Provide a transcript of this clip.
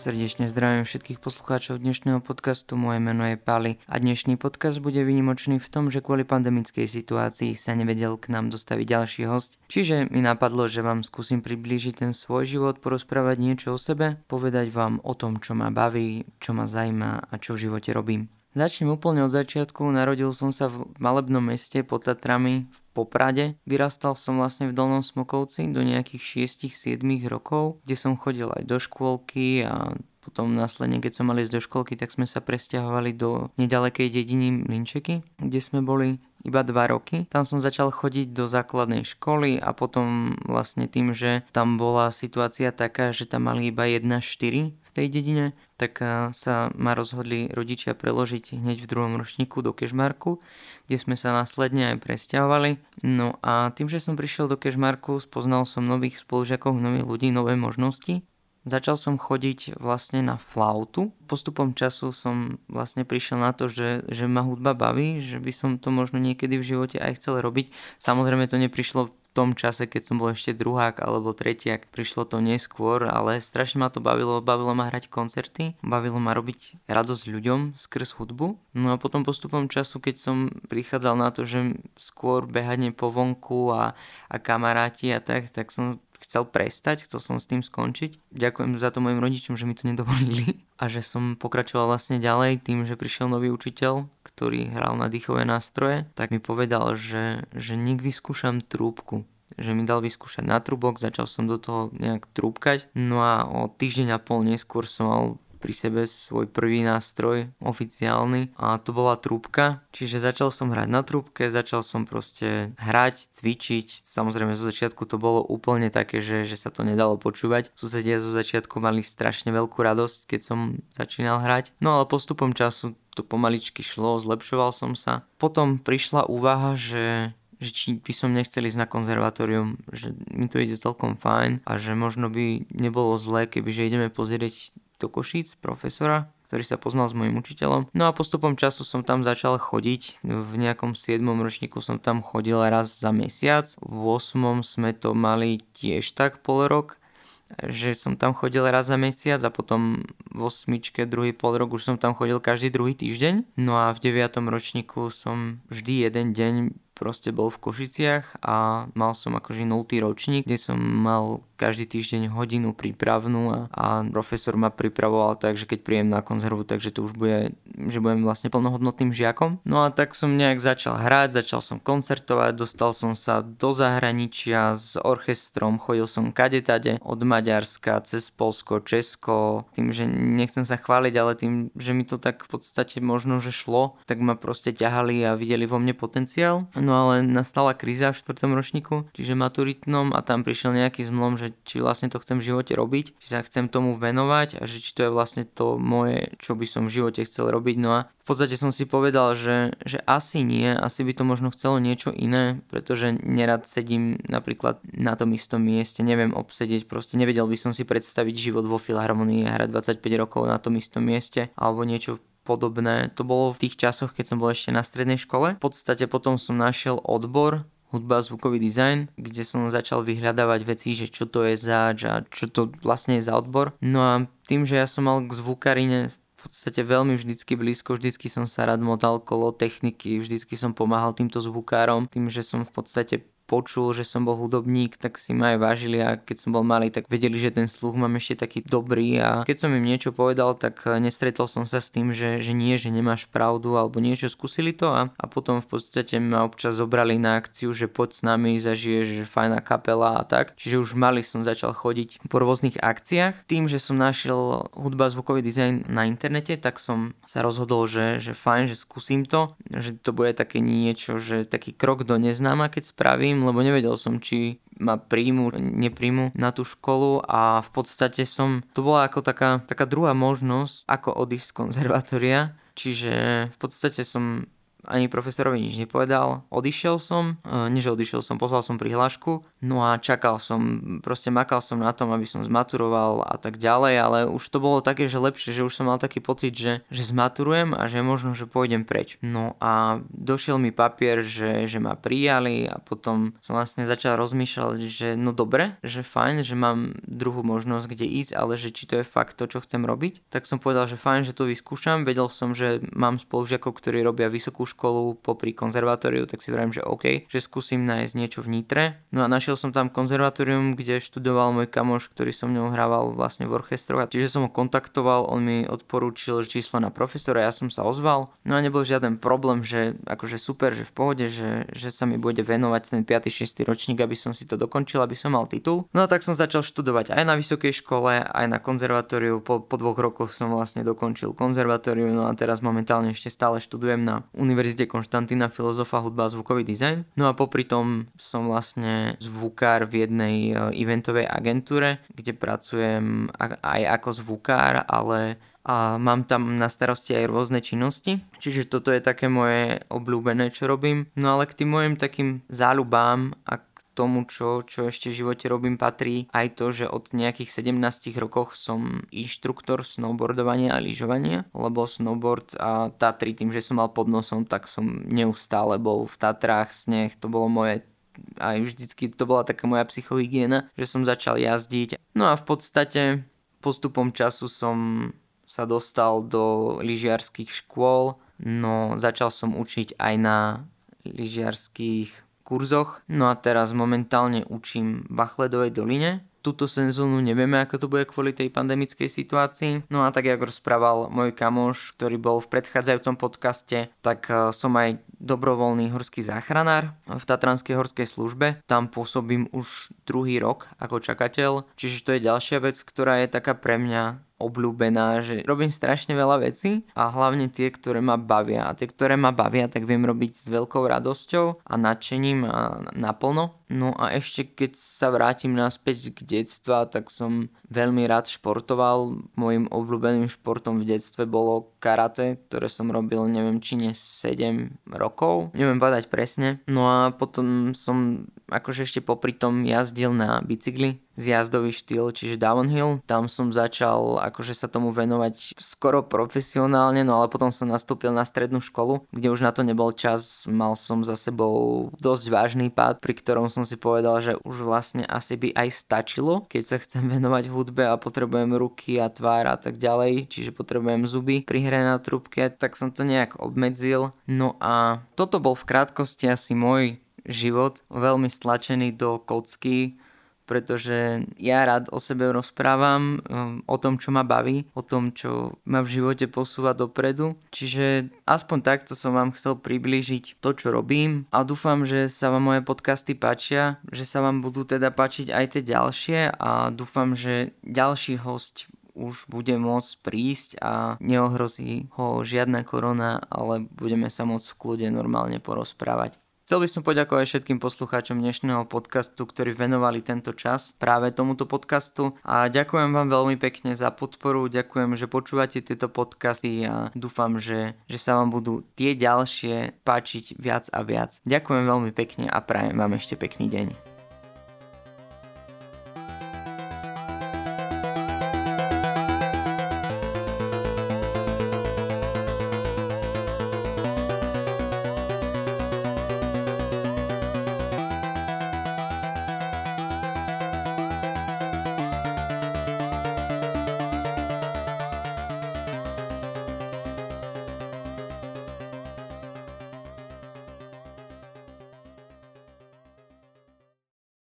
Srdečne zdravím všetkých poslucháčov dnešného podcastu, moje meno je Pali a dnešný podcast bude vynimočný v tom, že kvôli pandemickej situácii sa nevedel k nám dostaviť ďalší host, čiže mi napadlo, že vám skúsim priblížiť ten svoj život, porozprávať niečo o sebe, povedať vám o tom, čo ma baví, čo ma zajíma a čo v živote robím. Začnem úplne od začiatku, narodil som sa v malebnom meste pod Tatrami v Poprade. Vyrastal som vlastne v Dolnom Smokovci do nejakých 6-7 rokov, kde som chodil aj do škôlky a potom následne, keď som mali ísť do školky, tak sme sa presťahovali do nedalekej dediny Linčeky, kde sme boli iba 2 roky. Tam som začal chodiť do základnej školy a potom vlastne tým, že tam bola situácia taká, že tam mali iba 1-4 v tej dedine, tak sa ma rozhodli rodičia preložiť hneď v druhom ročníku do Kešmarku, kde sme sa následne aj presťahovali. No a tým, že som prišiel do Kešmarku, spoznal som nových spolužiakov, nových ľudí, nové možnosti. Začal som chodiť vlastne na flautu. Postupom času som vlastne prišiel na to, že, že ma hudba baví, že by som to možno niekedy v živote aj chcel robiť. Samozrejme to neprišlo tom čase, keď som bol ešte druhák alebo tretiak, prišlo to neskôr, ale strašne ma to bavilo, bavilo ma hrať koncerty, bavilo ma robiť radosť ľuďom skrz hudbu. No a potom postupom času, keď som prichádzal na to, že skôr behanie po vonku a, a kamaráti a tak, tak som chcel prestať, chcel som s tým skončiť. Ďakujem za to mojim rodičom, že mi to nedovolili a že som pokračoval vlastne ďalej tým, že prišiel nový učiteľ, ktorý hral na dýchové nástroje, tak mi povedal, že, že nech vyskúšam trúbku že mi dal vyskúšať na trúbok, začal som do toho nejak trúbkať, no a o týždeň a pol neskôr som mal pri sebe svoj prvý nástroj oficiálny a to bola trúbka, čiže začal som hrať na trúbke, začal som proste hrať, cvičiť, samozrejme zo začiatku to bolo úplne také, že, že sa to nedalo počúvať. Susedia zo začiatku mali strašne veľkú radosť, keď som začínal hrať, no ale postupom času to pomaličky šlo, zlepšoval som sa. Potom prišla úvaha, že že či by som nechcel ísť na konzervatórium, že mi to ide celkom fajn a že možno by nebolo zlé, keby ideme pozrieť do Košíc profesora, ktorý sa poznal s mojim učiteľom. No a postupom času som tam začal chodiť. V nejakom 7. ročníku som tam chodil raz za mesiac. V 8. sme to mali tiež tak pol rok že som tam chodil raz za mesiac a potom v osmičke druhý pol rok už som tam chodil každý druhý týždeň. No a v 9. ročníku som vždy jeden deň proste bol v Košiciach a mal som akože 0. ročník, kde som mal každý týždeň hodinu prípravnú a, a profesor ma pripravoval tak, že keď príjem na konzervu, takže to už bude, že budem vlastne plnohodnotným žiakom. No a tak som nejak začal hrať, začal som koncertovať, dostal som sa do zahraničia s orchestrom, chodil som kadetade od Maďarska cez Polsko, Česko, tým, že nechcem sa chváliť, ale tým, že mi to tak v podstate možno, že šlo, tak ma proste ťahali a videli vo mne potenciál. No ale nastala kríza v 4. ročníku, čiže maturitnom a tam prišiel nejaký zmlom, že či vlastne to chcem v živote robiť, či sa chcem tomu venovať a že či to je vlastne to moje, čo by som v živote chcel robiť. No a v podstate som si povedal, že, že asi nie, asi by to možno chcelo niečo iné, pretože nerad sedím napríklad na tom istom mieste, neviem obsedieť, proste nevedel by som si predstaviť život vo filharmonii a hrať 25 rokov na tom istom mieste alebo niečo podobné. To bolo v tých časoch, keď som bol ešte na strednej škole. V podstate potom som našiel odbor hudba a zvukový dizajn, kde som začal vyhľadávať veci, že čo to je zač a čo to vlastne je za odbor. No a tým, že ja som mal k zvukarine v podstate veľmi vždycky blízko, vždycky som sa rád modal kolo techniky, vždycky som pomáhal týmto zvukárom, tým, že som v podstate počul, že som bol hudobník, tak si ma aj vážili a keď som bol malý, tak vedeli, že ten sluch mám ešte taký dobrý a keď som im niečo povedal, tak eh, nestretol som sa s tým, že, že nie, že nemáš pravdu alebo niečo, skúsili to a, a potom v podstate ma občas zobrali na akciu, že poď s nami, zažiješ, že fajná kapela a tak. Čiže už malý som začal chodiť po rôznych akciách. Tým, že som našiel hudba zvukový dizajn na internete, tak som sa rozhodol, že, že fajn, že skúsim to, že to bude také niečo, že taký krok do neznáma, keď spravím, lebo nevedel som, či ma príjmu, nepríjmu na tú školu a v podstate som, to bola ako taká, taká druhá možnosť, ako odísť z konzervatória, čiže v podstate som ani profesorovi nič nepovedal. Odišiel som, e, nie že odišiel som, poslal som prihlášku, no a čakal som, proste makal som na tom, aby som zmaturoval a tak ďalej, ale už to bolo také, že lepšie, že už som mal taký pocit, že, že zmaturujem a že možno, že pôjdem preč. No a došiel mi papier, že, že ma prijali a potom som vlastne začal rozmýšľať, že no dobre, že fajn, že mám druhú možnosť, kde ísť, ale že či to je fakt to, čo chcem robiť. Tak som povedal, že fajn, že to vyskúšam. Vedel som, že mám spolužiakov, ktorí robia vysokú školu popri konzervatóriu, tak si vravím, že OK, že skúsim nájsť niečo v Nitre. No a našiel som tam konzervatórium, kde študoval môj kamoš, ktorý som ňou hrával vlastne v orchestroch. Čiže som ho kontaktoval, on mi odporúčil číslo na profesora, ja som sa ozval. No a nebol žiaden problém, že akože super, že v pohode, že, že sa mi bude venovať ten 5. 6. ročník, aby som si to dokončil, aby som mal titul. No a tak som začal študovať aj na vysokej škole, aj na konzervatóriu. Po, po dvoch rokoch som vlastne dokončil konzervatóriu, no a teraz momentálne ešte stále študujem na Univerzite Konštantína filozofa, hudba a zvukový dizajn. No a popri tom som vlastne zvukár v jednej e, eventovej agentúre, kde pracujem aj ako zvukár, ale a mám tam na starosti aj rôzne činnosti, čiže toto je také moje obľúbené, čo robím. No ale k tým mojim takým záľubám a tomu, čo, čo ešte v živote robím, patrí aj to, že od nejakých 17 rokoch som inštruktor snowboardovania a lyžovania, lebo snowboard a Tatry, tým, že som mal pod nosom, tak som neustále bol v Tatrách, sneh, to bolo moje aj vždycky to bola taká moja psychohygiena, že som začal jazdiť. No a v podstate postupom času som sa dostal do lyžiarských škôl, no začal som učiť aj na lyžiarských kurzoch. No a teraz momentálne učím v Bachledovej doline. Túto sezónu nevieme, ako to bude kvôli tej pandemickej situácii. No a tak, ako rozprával môj kamoš, ktorý bol v predchádzajúcom podcaste, tak eh, som aj dobrovoľný horský záchranár v Tatranskej horskej službe. Tam pôsobím už druhý rok ako čakateľ, čiže to je ďalšia vec, ktorá je taká pre mňa obľúbená, že robím strašne veľa vecí a hlavne tie, ktoré ma bavia. A tie, ktoré ma bavia, tak viem robiť s veľkou radosťou a nadšením a naplno. No a ešte keď sa vrátim naspäť k detstva, tak som veľmi rád športoval. Mojim obľúbeným športom v detstve bolo karate, ktoré som robil neviem či nie 7 rokov. Neviem povedať presne. No a potom som akože ešte popri tom jazdil na bicykli zjazdový štýl, čiže downhill. Tam som začal akože sa tomu venovať skoro profesionálne, no ale potom som nastúpil na strednú školu, kde už na to nebol čas, mal som za sebou dosť vážny pád, pri ktorom som si povedal, že už vlastne asi by aj stačilo, keď sa chcem venovať hudbe a potrebujem ruky a tvár a tak ďalej, čiže potrebujem zuby pri hre na trúbke, tak som to nejak obmedzil. No a toto bol v krátkosti asi môj život, veľmi stlačený do kocky, pretože ja rád o sebe rozprávam, um, o tom, čo ma baví, o tom, čo ma v živote posúva dopredu. Čiže aspoň takto som vám chcel priblížiť to, čo robím a dúfam, že sa vám moje podcasty páčia, že sa vám budú teda páčiť aj tie ďalšie a dúfam, že ďalší host už bude môcť prísť a neohrozí ho žiadna korona, ale budeme sa môcť v kľude normálne porozprávať. Chcel by som poďakovať všetkým poslucháčom dnešného podcastu, ktorí venovali tento čas práve tomuto podcastu a ďakujem vám veľmi pekne za podporu, ďakujem, že počúvate tieto podcasty a dúfam, že, že sa vám budú tie ďalšie páčiť viac a viac. Ďakujem veľmi pekne a prajem vám ešte pekný deň.